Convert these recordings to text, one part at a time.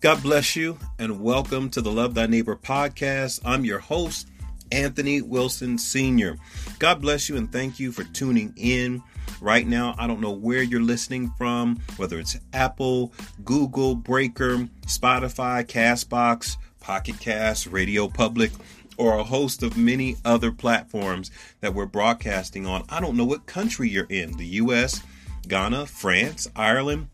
God bless you and welcome to the Love Thy Neighbor podcast. I'm your host, Anthony Wilson Sr. God bless you and thank you for tuning in. Right now, I don't know where you're listening from, whether it's Apple, Google, Breaker, Spotify, Castbox, Pocket Cast, Radio Public, or a host of many other platforms that we're broadcasting on. I don't know what country you're in the US, Ghana, France, Ireland.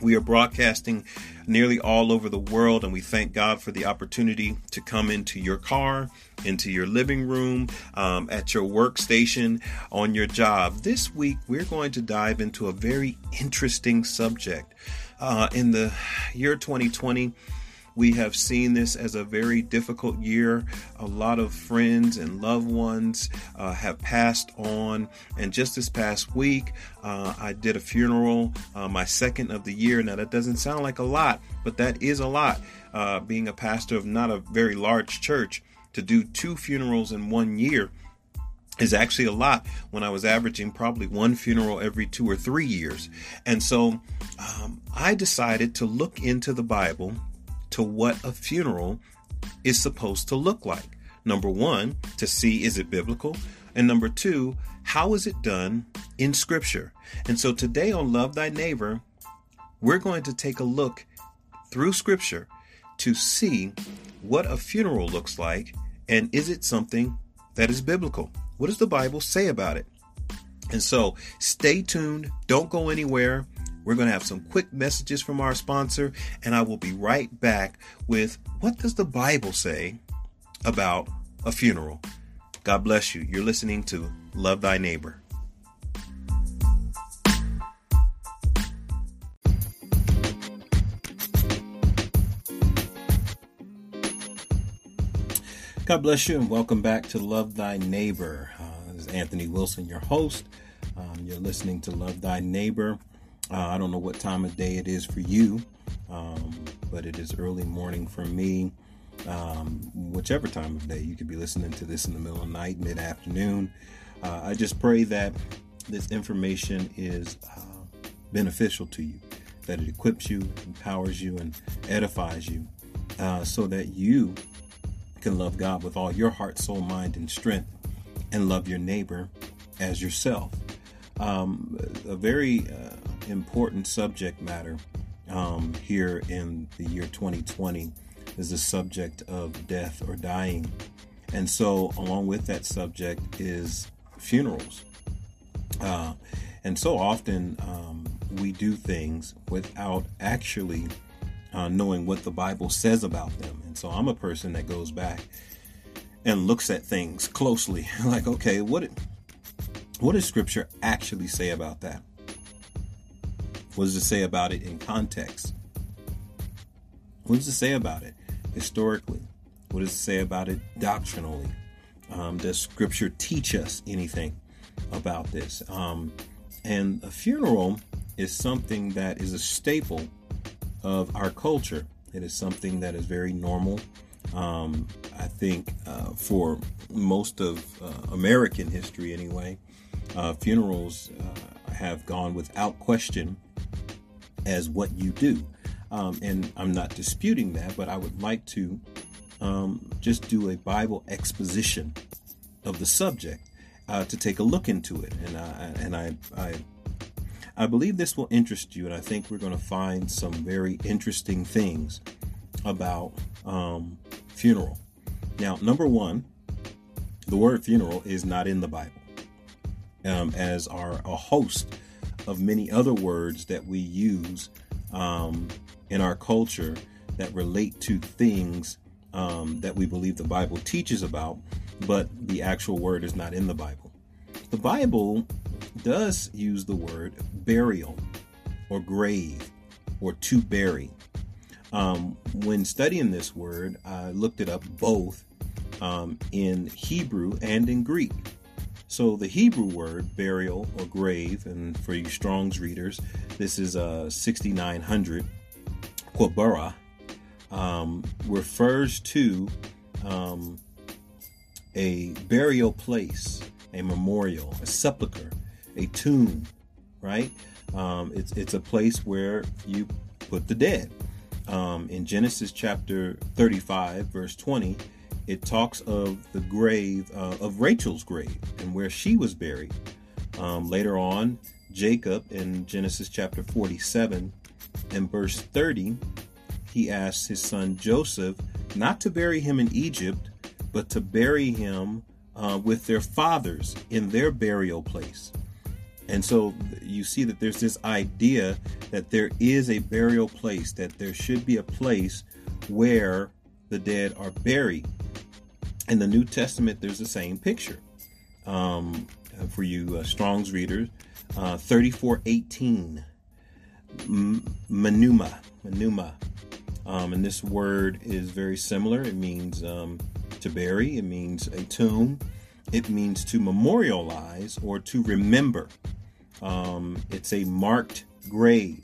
We are broadcasting nearly all over the world, and we thank God for the opportunity to come into your car, into your living room, um, at your workstation, on your job. This week, we're going to dive into a very interesting subject. Uh, in the year 2020, we have seen this as a very difficult year. A lot of friends and loved ones uh, have passed on. And just this past week, uh, I did a funeral, uh, my second of the year. Now, that doesn't sound like a lot, but that is a lot. Uh, being a pastor of not a very large church, to do two funerals in one year is actually a lot when I was averaging probably one funeral every two or three years. And so um, I decided to look into the Bible to what a funeral is supposed to look like. Number one, to see is it biblical? And number two, how is it done in Scripture? And so today on Love Thy Neighbor, we're going to take a look through Scripture to see what a funeral looks like and is it something that is biblical? What does the Bible say about it? And so stay tuned, don't go anywhere. We're going to have some quick messages from our sponsor, and I will be right back with what does the Bible say about a funeral? God bless you. You're listening to Love Thy Neighbor. God bless you and welcome back to Love Thy Neighbor. Uh, this is Anthony Wilson, your host. Um, you're listening to Love Thy Neighbor. Uh, I don't know what time of day it is for you, um, but it is early morning for me. Um, whichever time of day you could be listening to this in the middle of the night, mid afternoon. Uh, I just pray that this information is uh, beneficial to you, that it equips you, empowers you, and edifies you uh, so that you can love God with all your heart, soul, mind, and strength, and love your neighbor as yourself. Um, a very uh, important subject matter um, here in the year 2020 is the subject of death or dying. And so, along with that subject, is funerals. Uh, and so often um, we do things without actually uh, knowing what the Bible says about them. And so, I'm a person that goes back and looks at things closely, like, okay, what what does Scripture actually say about that? What does it say about it in context? What does it say about it historically? What does it say about it doctrinally? Um, does Scripture teach us anything about this? Um, and a funeral is something that is a staple of our culture. It is something that is very normal. Um, I think uh, for most of uh, American history, anyway, uh, funerals uh, have gone without question as what you do. Um, and I'm not disputing that, but I would like to um, just do a Bible exposition of the subject uh, to take a look into it. And I, and I, I, I believe this will interest you, and I think we're going to find some very interesting things about um, funeral. Now, number one, the word funeral is not in the Bible, um, as are a host of many other words that we use um, in our culture that relate to things um, that we believe the Bible teaches about, but the actual word is not in the Bible. The Bible does use the word burial or grave or to bury. Um, when studying this word, I looked it up both um, in Hebrew and in Greek. So the Hebrew word burial or grave, and for you Strong's readers, this is a uh, 6900 quabara, um, refers to um, a burial place, a memorial, a sepulcher, a tomb, right? Um, it's it's a place where you put the dead. Um, in Genesis chapter 35, verse 20, it talks of the grave uh, of Rachel's grave and where she was buried. Um, later on, Jacob in Genesis chapter 47 and verse 30, he asks his son Joseph not to bury him in Egypt, but to bury him uh, with their fathers in their burial place. And so you see that there's this idea that there is a burial place, that there should be a place where the dead are buried. In the New Testament, there's the same picture. Um, for you uh, Strong's readers, uh, 3418, manuma, manuma. Um, and this word is very similar. It means um, to bury, it means a tomb, it means to memorialize or to remember. Um, it's a marked grave.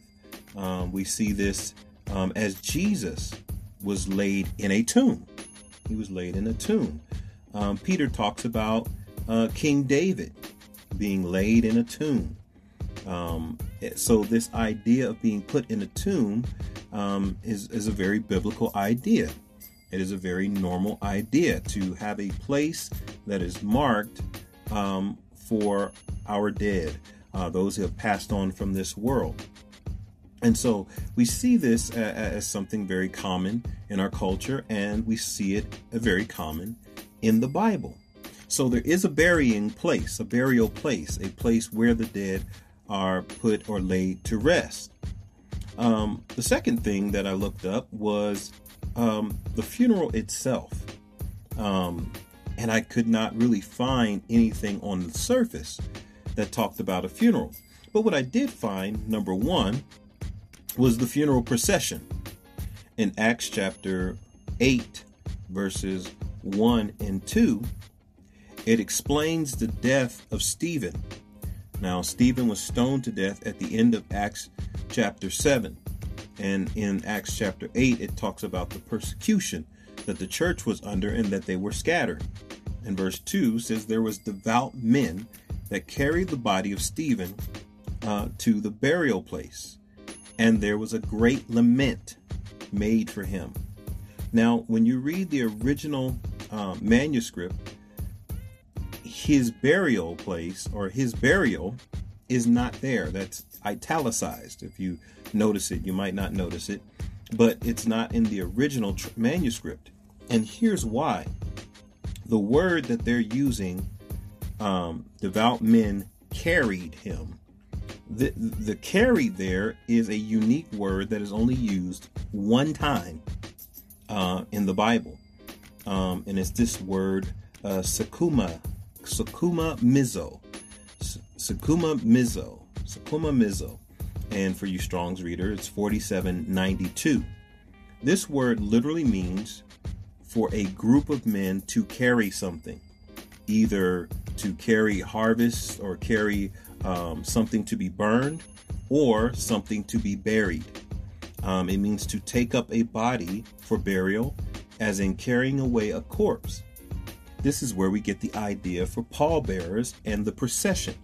Um, we see this um, as Jesus was laid in a tomb. He was laid in a tomb. Um, Peter talks about uh, King David being laid in a tomb. Um, so this idea of being put in a tomb um, is, is a very biblical idea. It is a very normal idea to have a place that is marked um, for our dead, uh, those who have passed on from this world. And so we see this as something very common in our culture, and we see it very common in the Bible. So there is a burying place, a burial place, a place where the dead are put or laid to rest. Um, the second thing that I looked up was um, the funeral itself. Um, and I could not really find anything on the surface that talked about a funeral. But what I did find, number one, was the funeral procession in Acts chapter 8, verses 1 and 2 it explains the death of Stephen. Now, Stephen was stoned to death at the end of Acts chapter 7. And in Acts chapter 8, it talks about the persecution that the church was under and that they were scattered. And verse 2 says there was devout men that carried the body of Stephen uh, to the burial place, and there was a great lament made for him. Now, when you read the original uh, manuscript, his burial place or his burial is not there. That's italicized. If you notice it, you might not notice it, but it's not in the original tr- manuscript. And here's why the word that they're using, um, devout men carried him. The, the carried there is a unique word that is only used one time uh, in the Bible. Um, and it's this word, uh, sakuma, Sakuma Mizo. Sakuma Mizo. Sakuma Mizo. And for you Strong's reader, it's 4792. This word literally means for a group of men to carry something, either to carry harvest or carry um, something to be burned or something to be buried. Um, it means to take up a body for burial, as in carrying away a corpse. This is where we get the idea for pallbearers and the procession,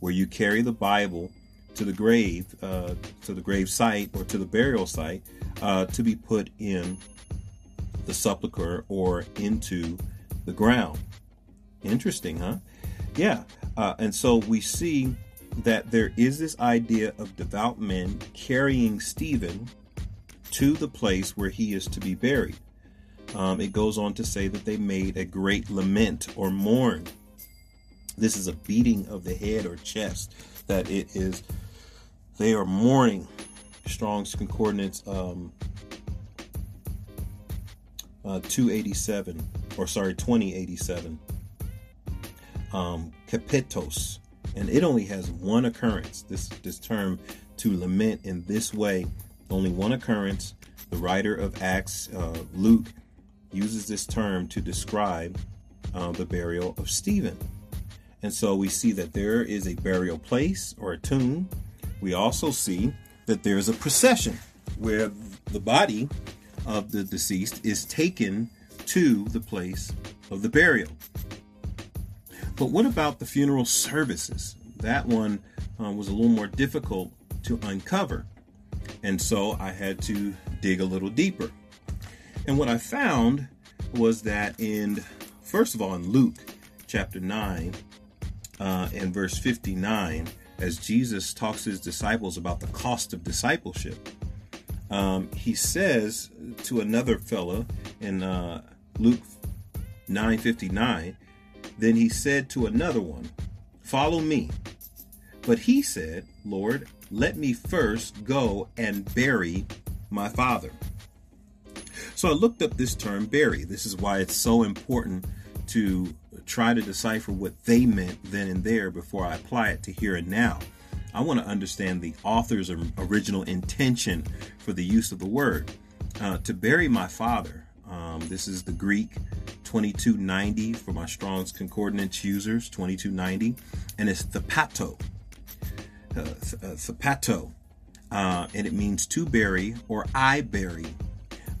where you carry the Bible to the grave, uh, to the grave site or to the burial site, uh, to be put in the sepulcher or into the ground. Interesting, huh? Yeah. Uh, and so we see that there is this idea of devout men carrying Stephen to the place where he is to be buried. Um, it goes on to say that they made a great lament or mourn. This is a beating of the head or chest, that it is, they are mourning. Strong's Concordance um, uh, 287, or sorry, 2087. Um, capitos, and it only has one occurrence. This this term to lament in this way, only one occurrence. The writer of Acts, uh, Luke, uses this term to describe uh, the burial of Stephen. And so we see that there is a burial place or a tomb. We also see that there's a procession where the body of the deceased is taken to the place of the burial. But what about the funeral services? That one uh, was a little more difficult to uncover. And so I had to dig a little deeper. And what I found was that in, first of all, in Luke chapter 9 uh, and verse 59, as Jesus talks to his disciples about the cost of discipleship, um, he says to another fellow in uh, Luke 9:59, then he said to another one, "Follow me." But he said, "Lord, let me first go and bury my father." So I looked up this term bury. This is why it's so important to try to decipher what they meant then and there before I apply it to here and now. I want to understand the author's original intention for the use of the word. Uh, to bury my father, um, this is the Greek 2290 for my Strong's Concordance users, 2290, and it's thepato. Uh, thepato, uh, and it means to bury or I bury.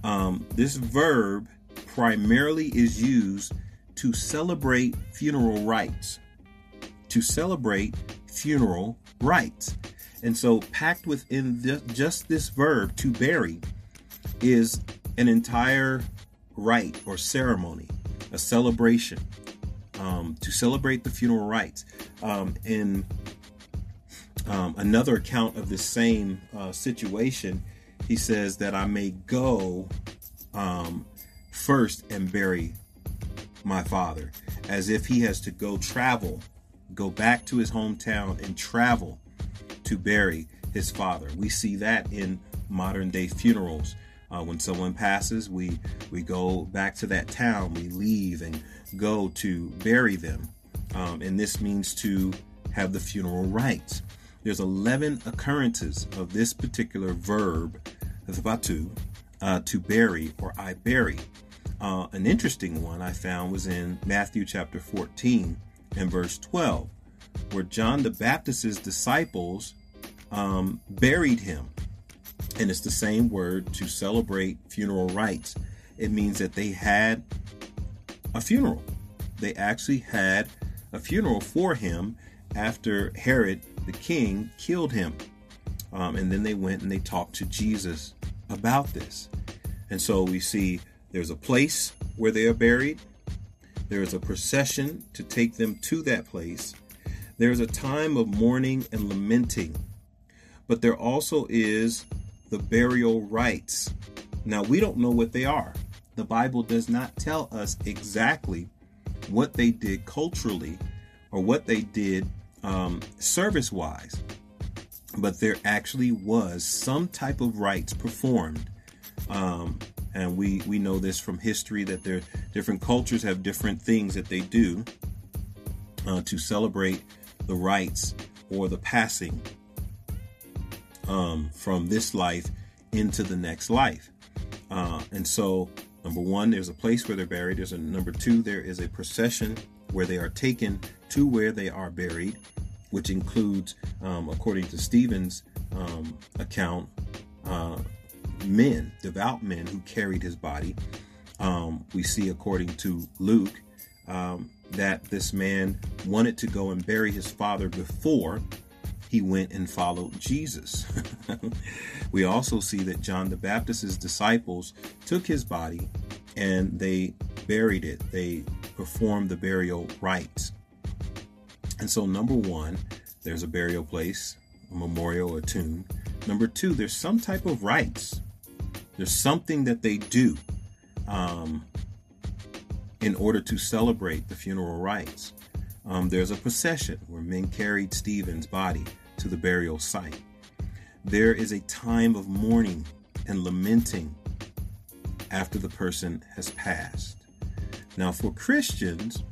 Um, this verb primarily is used to celebrate funeral rites. To celebrate funeral rites. And so, packed within the, just this verb, to bury, is an entire rite or ceremony, a celebration, um, to celebrate the funeral rites. Um, in um, another account of the same uh, situation, he says that I may go um, first and bury my father, as if he has to go travel go back to his hometown and travel to bury his father. We see that in modern day funerals. Uh, when someone passes, we we go back to that town. We leave and go to bury them, um, and this means to have the funeral rites. There's 11 occurrences of this particular verb, batu, uh, to bury or I bury. Uh, an interesting one I found was in Matthew chapter 14, and verse 12, where John the Baptist's disciples um, buried him. And it's the same word to celebrate funeral rites. It means that they had a funeral. They actually had a funeral for him after Herod the king killed him. Um, and then they went and they talked to Jesus about this. And so we see there's a place where they are buried, there is a procession to take them to that place. There is a time of mourning and lamenting. But there also is the burial rites. Now, we don't know what they are. The Bible does not tell us exactly what they did culturally or what they did um, service wise. But there actually was some type of rites performed um, and we we know this from history that there different cultures have different things that they do uh, to celebrate the rites or the passing um, from this life into the next life. Uh, and so, number one, there's a place where they're buried. There's a number two, there is a procession where they are taken to where they are buried, which includes, um, according to Stephen's um, account, uh, men, devout men who carried his body. Um, we see, according to Luke, um, that this man wanted to go and bury his father before he went and followed Jesus. we also see that John the Baptist's disciples took his body and they buried it. They performed the burial rites. And so, number one, there's a burial place, a memorial, a tomb. Number two, there's some type of rites there's something that they do um, in order to celebrate the funeral rites. Um, there's a procession where men carried Stephen's body to the burial site. There is a time of mourning and lamenting after the person has passed. Now, for Christians,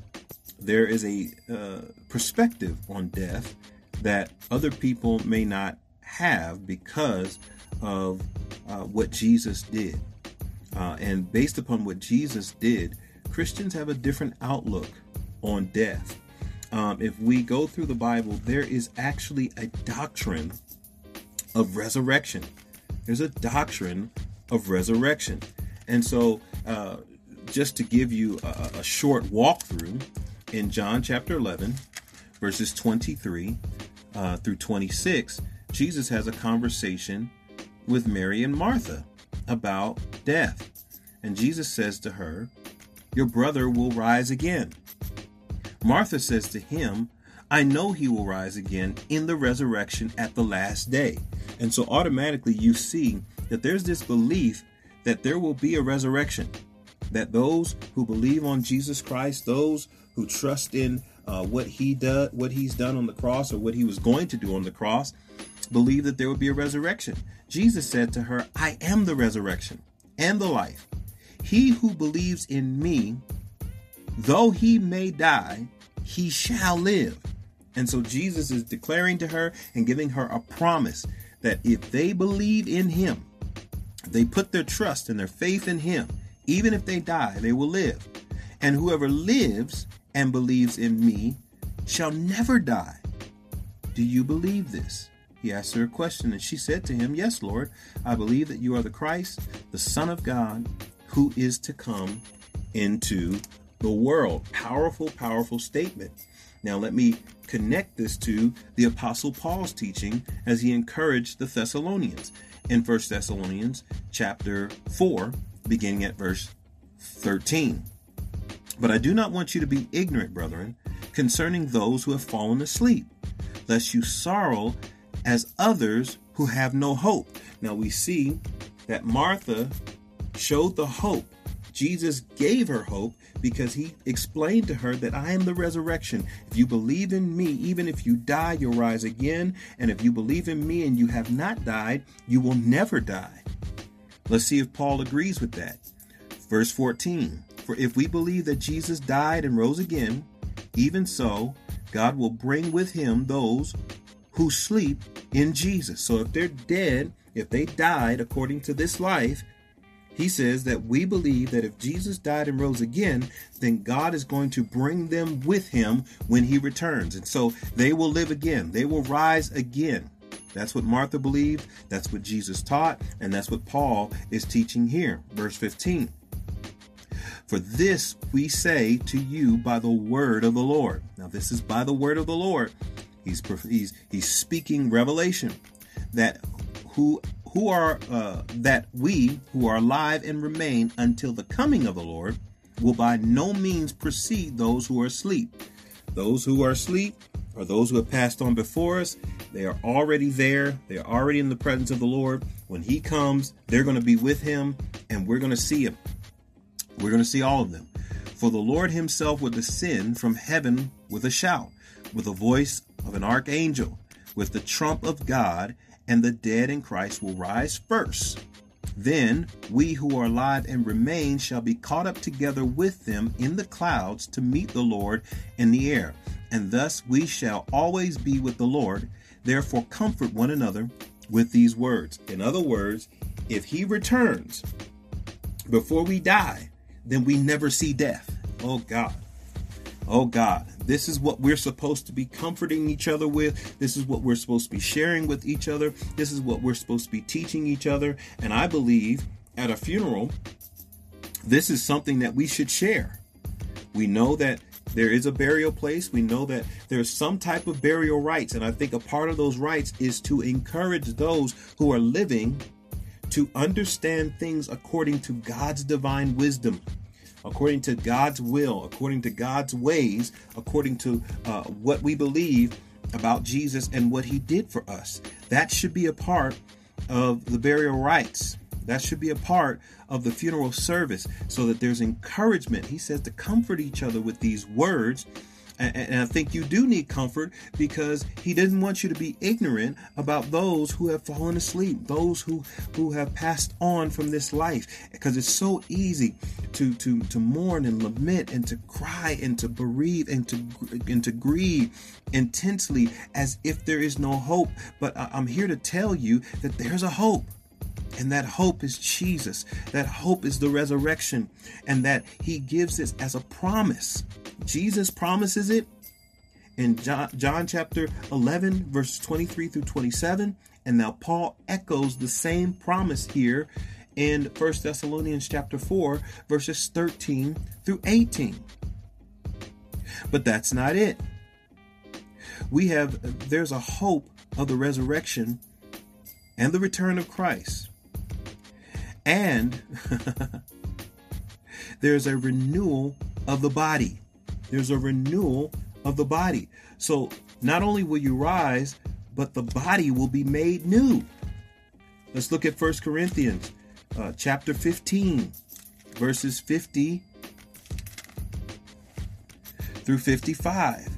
there is a uh, perspective on death that other people may not have because of uh, what Jesus did. Uh, and based upon what Jesus did, Christians have a different outlook on death. Um, if we go through the Bible, there is actually a doctrine of resurrection. There's a doctrine of resurrection. And so, uh, just to give you a, a short walkthrough, in John chapter 11, verses 23 uh, through 26, Jesus has a conversation with Mary and Martha about death. And Jesus says to her, Your brother will rise again. Martha says to him, I know he will rise again in the resurrection at the last day. And so automatically you see that there's this belief that there will be a resurrection, that those who believe on Jesus Christ, those who trust in uh, what he does, what he's done on the cross, or what he was going to do on the cross, believe that there will be a resurrection. Jesus said to her, I am the resurrection and the life. He who believes in me, though he may die, he shall live. And so Jesus is declaring to her and giving her a promise that if they believe in him, they put their trust and their faith in him, even if they die, they will live. And whoever lives and believes in me shall never die. Do you believe this? He asked her a question, and she said to him, Yes, Lord, I believe that you are the Christ, the Son of God, who is to come into the world. Powerful, powerful statement. Now, let me connect this to the Apostle Paul's teaching as he encouraged the Thessalonians in 1 Thessalonians chapter 4, beginning at verse 13. But I do not want you to be ignorant, brethren, concerning those who have fallen asleep, lest you sorrow as others who have no hope. Now we see that Martha showed the hope. Jesus gave her hope because he explained to her that I am the resurrection. If you believe in me, even if you die, you'll rise again. And if you believe in me and you have not died, you will never die. Let's see if Paul agrees with that. Verse 14 For if we believe that Jesus died and rose again, even so, God will bring with him those who sleep in Jesus. So if they're dead, if they died according to this life, he says that we believe that if Jesus died and rose again, then God is going to bring them with him when he returns. And so they will live again, they will rise again. That's what Martha believed, that's what Jesus taught, and that's what Paul is teaching here. Verse 15. For this we say to you by the word of the Lord. Now, this is by the word of the Lord. He's, he's, he's speaking revelation that who who are uh, that we who are alive and remain until the coming of the Lord will by no means precede those who are asleep. Those who are asleep are those who have passed on before us. They are already there. They are already in the presence of the Lord. When He comes, they're going to be with Him, and we're going to see Him. We're going to see all of them. For the Lord Himself will descend from heaven with a shout, with the voice of an archangel, with the trump of God and the dead in Christ will rise first. Then we who are alive and remain shall be caught up together with them in the clouds to meet the Lord in the air. And thus we shall always be with the Lord. Therefore, comfort one another with these words. In other words, if he returns before we die, then we never see death. Oh God. Oh God. This is what we're supposed to be comforting each other with. This is what we're supposed to be sharing with each other. This is what we're supposed to be teaching each other. And I believe at a funeral, this is something that we should share. We know that there is a burial place. We know that there's some type of burial rites. And I think a part of those rites is to encourage those who are living to understand things according to God's divine wisdom according to God's will, according to God's ways, according to uh, what we believe about Jesus and what he did for us. That should be a part of the burial rites. That should be a part of the funeral service so that there's encouragement. He says to comfort each other with these words and I think you do need comfort because he didn't want you to be ignorant about those who have fallen asleep, those who who have passed on from this life. Because it's so easy to to to mourn and lament and to cry and to bereave and to and to grieve intensely as if there is no hope. But I'm here to tell you that there's a hope. And that hope is Jesus. That hope is the resurrection. And that He gives it as a promise. Jesus promises it in John, John chapter 11, verses 23 through 27. And now Paul echoes the same promise here in 1 Thessalonians chapter 4, verses 13 through 18. But that's not it. We have, there's a hope of the resurrection and the return of Christ. And there's a renewal of the body. There's a renewal of the body. So not only will you rise, but the body will be made new. Let's look at 1 Corinthians uh, chapter 15, verses 50 through 55.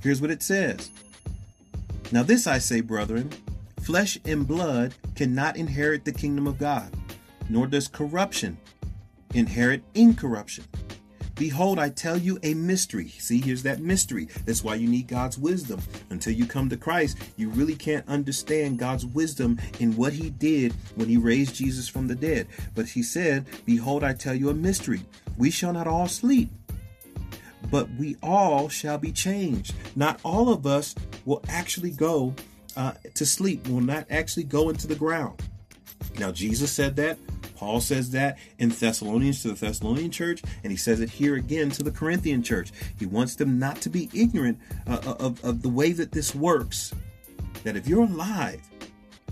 Here's what it says Now, this I say, brethren flesh and blood cannot inherit the kingdom of God, nor does corruption inherit incorruption. Behold, I tell you a mystery. See, here's that mystery. That's why you need God's wisdom. Until you come to Christ, you really can't understand God's wisdom in what He did when He raised Jesus from the dead. But He said, Behold, I tell you a mystery. We shall not all sleep, but we all shall be changed. Not all of us will actually go uh, to sleep, will not actually go into the ground. Now, Jesus said that. Paul says that in Thessalonians to the Thessalonian church, and he says it here again to the Corinthian church. He wants them not to be ignorant uh, uh, of, of the way that this works. That if you're alive,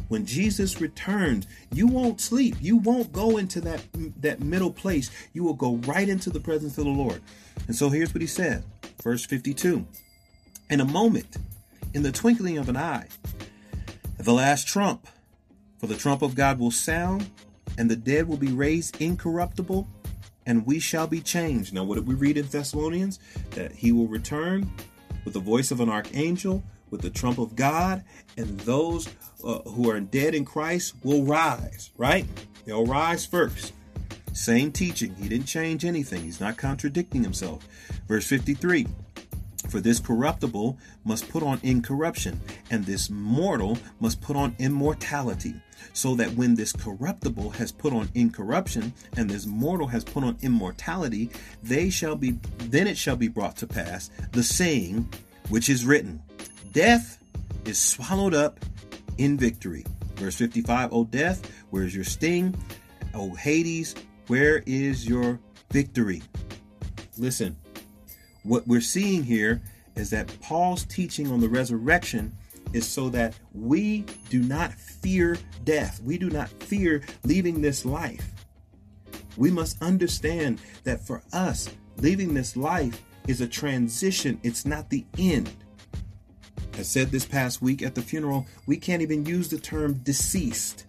when Jesus returns, you won't sleep. You won't go into that, that middle place. You will go right into the presence of the Lord. And so here's what he said, verse 52. In a moment, in the twinkling of an eye, the last trump, for the trump of God will sound, and the dead will be raised incorruptible, and we shall be changed. Now, what did we read in Thessalonians? That he will return with the voice of an archangel, with the trump of God, and those uh, who are dead in Christ will rise, right? They'll rise first. Same teaching. He didn't change anything. He's not contradicting himself. Verse 53 For this corruptible must put on incorruption, and this mortal must put on immortality so that when this corruptible has put on incorruption and this mortal has put on immortality they shall be then it shall be brought to pass the saying which is written death is swallowed up in victory. Verse 55 o death where is your sting? O hades where is your victory? Listen what we're seeing here is that paul's teaching on the resurrection is so that we do not fear death. We do not fear leaving this life. We must understand that for us, leaving this life is a transition, it's not the end. I said this past week at the funeral, we can't even use the term deceased,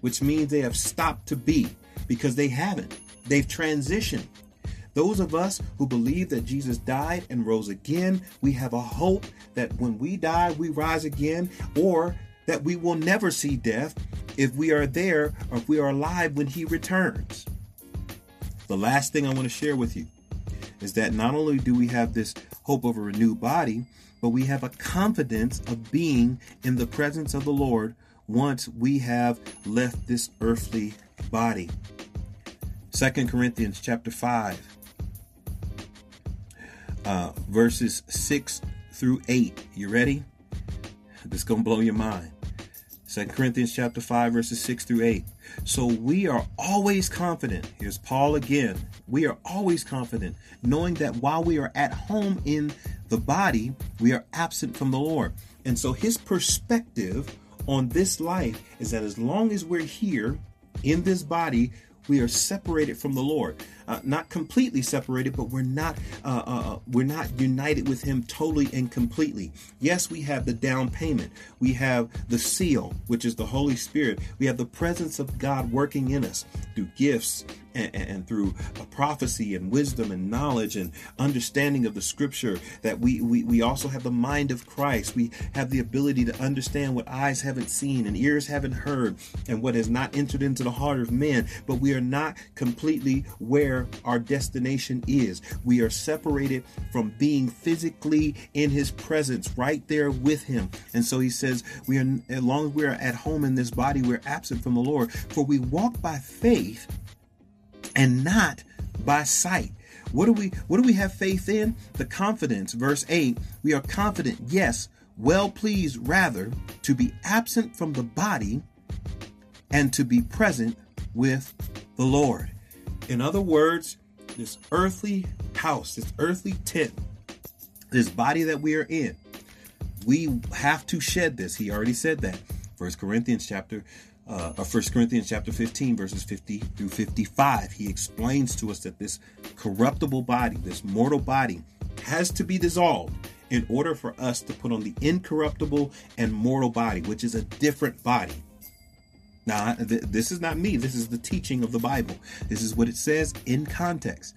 which means they have stopped to be because they haven't. They've transitioned. Those of us who believe that Jesus died and rose again, we have a hope that when we die, we rise again, or that we will never see death if we are there or if we are alive when he returns. The last thing I want to share with you is that not only do we have this hope of a renewed body, but we have a confidence of being in the presence of the Lord once we have left this earthly body. 2 Corinthians chapter 5 uh, verses 6 through 8. You ready? This is going to blow your mind. 2 Corinthians chapter 5 verses 6 through 8. So we are always confident. Here's Paul again. We are always confident knowing that while we are at home in the body, we are absent from the Lord. And so his perspective on this life is that as long as we're here in this body, we are separated from the Lord. Uh, not completely separated, but we're not uh, uh, uh, we're not united with Him totally and completely. Yes, we have the down payment. We have the seal, which is the Holy Spirit. We have the presence of God working in us through gifts and, and through prophecy and wisdom and knowledge and understanding of the Scripture. That we, we we also have the mind of Christ. We have the ability to understand what eyes haven't seen and ears haven't heard, and what has not entered into the heart of man. But we are not completely where our destination is. We are separated from being physically in his presence, right there with him. And so he says, We are as long as we are at home in this body, we're absent from the Lord. For we walk by faith and not by sight. What do we what do we have faith in? The confidence. Verse 8, we are confident, yes, well pleased rather to be absent from the body and to be present with the Lord. In other words, this earthly house, this earthly tent, this body that we are in, we have to shed this. He already said that. First Corinthians chapter uh, 1 Corinthians chapter 15, verses 50 through 55. He explains to us that this corruptible body, this mortal body, has to be dissolved in order for us to put on the incorruptible and mortal body, which is a different body. Now, th- this is not me. This is the teaching of the Bible. This is what it says in context.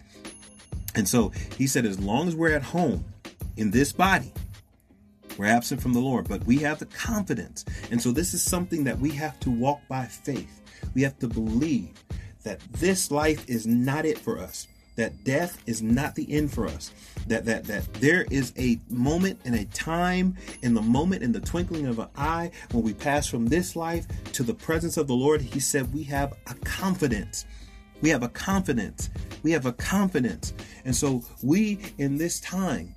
And so he said, as long as we're at home in this body, we're absent from the Lord, but we have the confidence. And so this is something that we have to walk by faith. We have to believe that this life is not it for us, that death is not the end for us, that that that there is a moment and a time in the moment in the twinkling of an eye when we pass from this life to the presence of the Lord. He said we have a confidence. We have a confidence. We have a confidence. And so we in this time,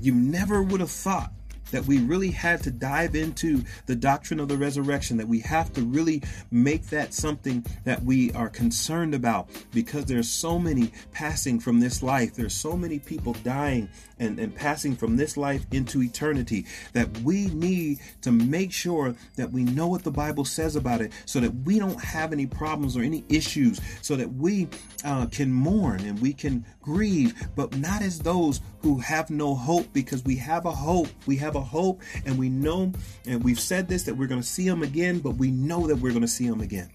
you never would have thought that we really had to dive into the doctrine of the resurrection, that we have to really make that something that we are concerned about because there's so many passing from this life. There's so many people dying and, and passing from this life into eternity that we need to make sure that we know what the Bible says about it so that we don't have any problems or any issues, so that we uh, can mourn and we can grieve, but not as those who have no hope because we have a hope. We have a hope and we know, and we've said this, that we're going to see them again, but we know that we're going to see them again.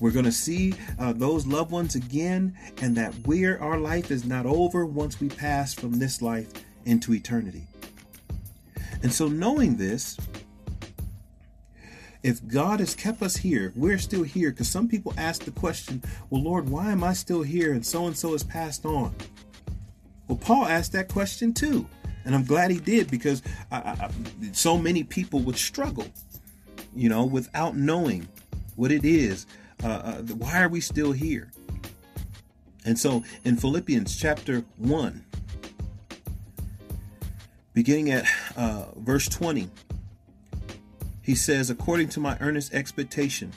We're going to see uh, those loved ones again, and that where our life is not over once we pass from this life into eternity. And so, knowing this, if God has kept us here, we're still here. Because some people ask the question, well, Lord, why am I still here and so and so has passed on? Paul asked that question too. And I'm glad he did because I, I, so many people would struggle, you know, without knowing what it is uh, uh, why are we still here? And so in Philippians chapter 1, beginning at uh, verse 20, he says, According to my earnest expectation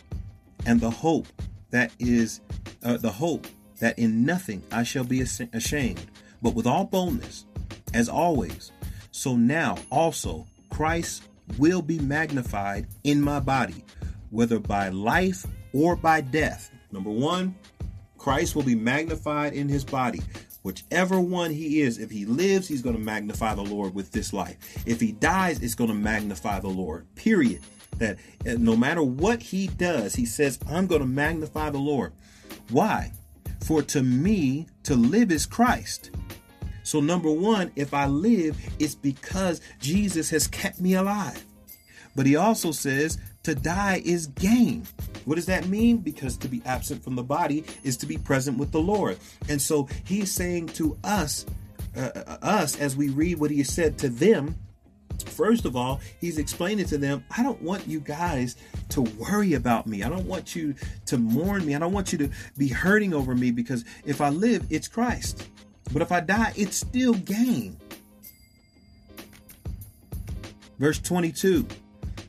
and the hope that is uh, the hope that in nothing I shall be ashamed, but with all boldness, as always, so now also Christ will be magnified in my body, whether by life or by death. Number one, Christ will be magnified in his body. Whichever one he is, if he lives, he's going to magnify the Lord with this life. If he dies, it's going to magnify the Lord. Period. That uh, no matter what he does, he says, I'm going to magnify the Lord. Why? For to me, to live is Christ. So, number one, if I live, it's because Jesus has kept me alive. But he also says, to die is gain. What does that mean? Because to be absent from the body is to be present with the Lord. And so he's saying to us, uh, uh, us as we read what he said to them, First of all, he's explaining to them, I don't want you guys to worry about me. I don't want you to mourn me. I don't want you to be hurting over me because if I live, it's Christ. But if I die, it's still gain. Verse 22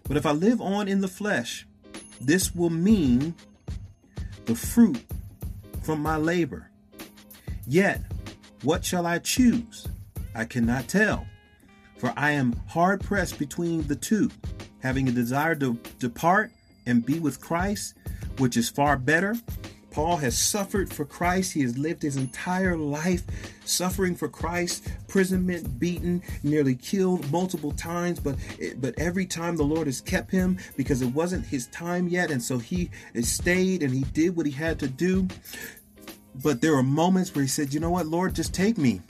But if I live on in the flesh, this will mean the fruit from my labor. Yet, what shall I choose? I cannot tell. For I am hard pressed between the two, having a desire to depart and be with Christ, which is far better, Paul has suffered for Christ. He has lived his entire life suffering for Christ, imprisonment, beaten, nearly killed multiple times, but but every time the Lord has kept him because it wasn't his time yet, and so he stayed and he did what he had to do. But there were moments where he said, "You know what, Lord, just take me.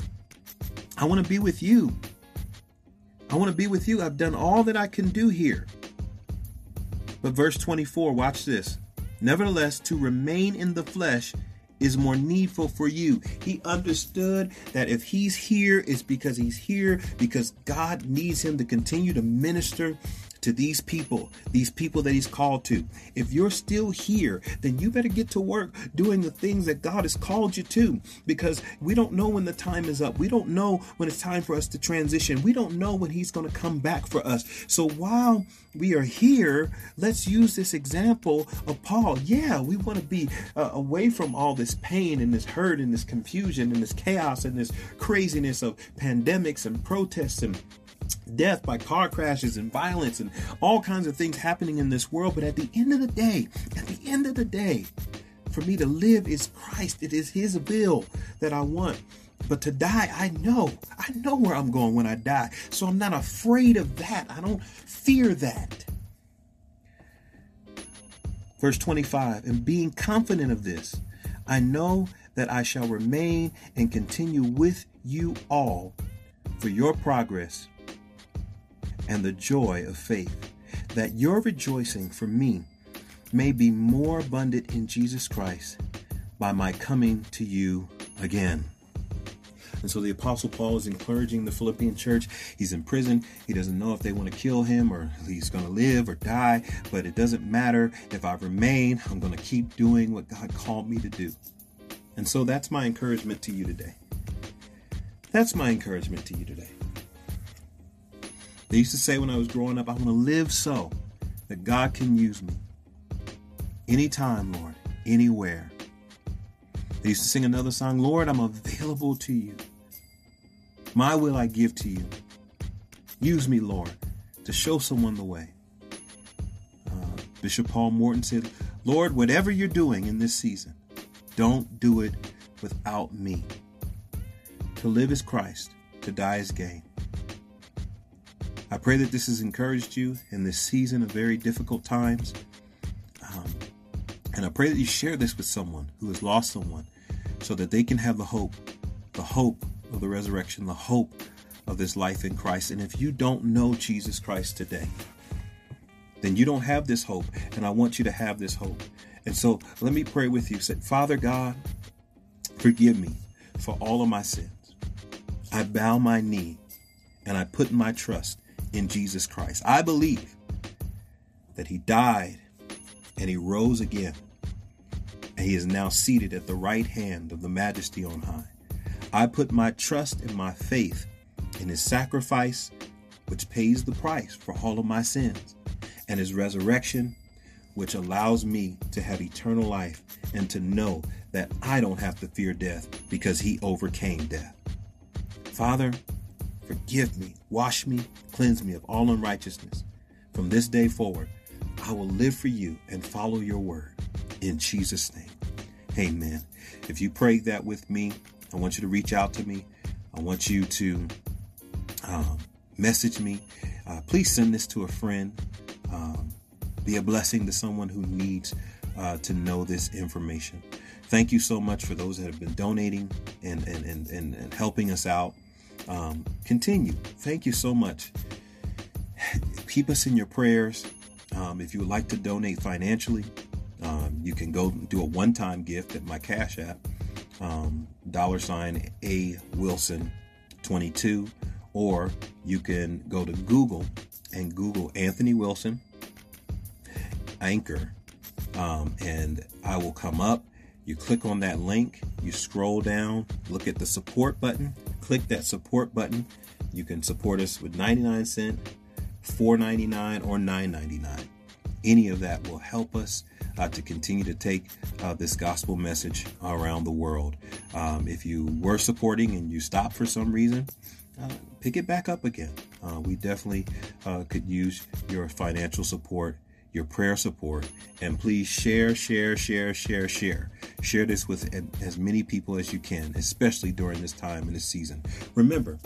I want to be with you. I want to be with you. I've done all that I can do here." But verse 24, watch this. Nevertheless, to remain in the flesh is more needful for you. He understood that if he's here, it's because he's here because God needs him to continue to minister to these people, these people that he's called to. If you're still here, then you better get to work doing the things that God has called you to because we don't know when the time is up. We don't know when it's time for us to transition. We don't know when he's going to come back for us. So while we are here, let's use this example of Paul. Yeah, we want to be uh, away from all this pain and this hurt and this confusion and this chaos and this craziness of pandemics and protests and death by car crashes and violence and all kinds of things happening in this world. But at the end of the day, at the end of the day, for me to live is Christ. It is His will that I want. But to die, I know. I know where I'm going when I die. So I'm not afraid of that. I don't fear that. Verse 25, and being confident of this, I know that I shall remain and continue with you all for your progress and the joy of faith, that your rejoicing for me may be more abundant in Jesus Christ by my coming to you again. And so the Apostle Paul is encouraging the Philippian church. He's in prison. He doesn't know if they want to kill him or he's going to live or die, but it doesn't matter. If I remain, I'm going to keep doing what God called me to do. And so that's my encouragement to you today. That's my encouragement to you today. They used to say when I was growing up, I want to live so that God can use me anytime, Lord, anywhere. They used to sing another song, Lord, I'm available to you. My will I give to you. Use me, Lord, to show someone the way. Uh, Bishop Paul Morton said, Lord, whatever you're doing in this season, don't do it without me. To live is Christ, to die is gain. I pray that this has encouraged you in this season of very difficult times. Um, and I pray that you share this with someone who has lost someone so that they can have the hope, the hope of the resurrection, the hope of this life in Christ. And if you don't know Jesus Christ today, then you don't have this hope. And I want you to have this hope. And so let me pray with you. Say, Father God, forgive me for all of my sins. I bow my knee and I put my trust in Jesus Christ. I believe that He died and He rose again, and He is now seated at the right hand of the Majesty on high. I put my trust and my faith in His sacrifice, which pays the price for all of my sins, and His resurrection, which allows me to have eternal life and to know that I don't have to fear death because He overcame death. Father, forgive me, wash me, cleanse me of all unrighteousness. From this day forward, I will live for you and follow your word. In Jesus' name, amen. If you prayed that with me, I want you to reach out to me. I want you to um, message me. Uh, please send this to a friend. Um, be a blessing to someone who needs uh, to know this information. Thank you so much for those that have been donating and, and, and, and, and helping us out. Um, continue. Thank you so much. Keep us in your prayers. Um, if you would like to donate financially, um, you can go do a one time gift at my Cash App, um, dollar sign A Wilson 22, or you can go to Google and Google Anthony Wilson Anchor, um, and I will come up. You click on that link, you scroll down, look at the support button, click that support button. You can support us with 99 cent, 4.99 or 9.99. Any of that will help us uh, to continue to take uh, this gospel message around the world. Um, if you were supporting and you stopped for some reason, uh, pick it back up again. Uh, we definitely uh, could use your financial support your prayer support, and please share, share, share, share, share. Share this with as many people as you can, especially during this time and this season. Remember,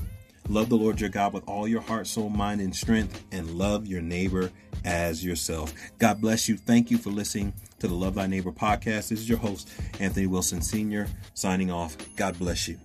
love the Lord your God with all your heart, soul, mind, and strength, and love your neighbor as yourself. God bless you. Thank you for listening to the Love Thy Neighbor podcast. This is your host, Anthony Wilson Sr., signing off. God bless you.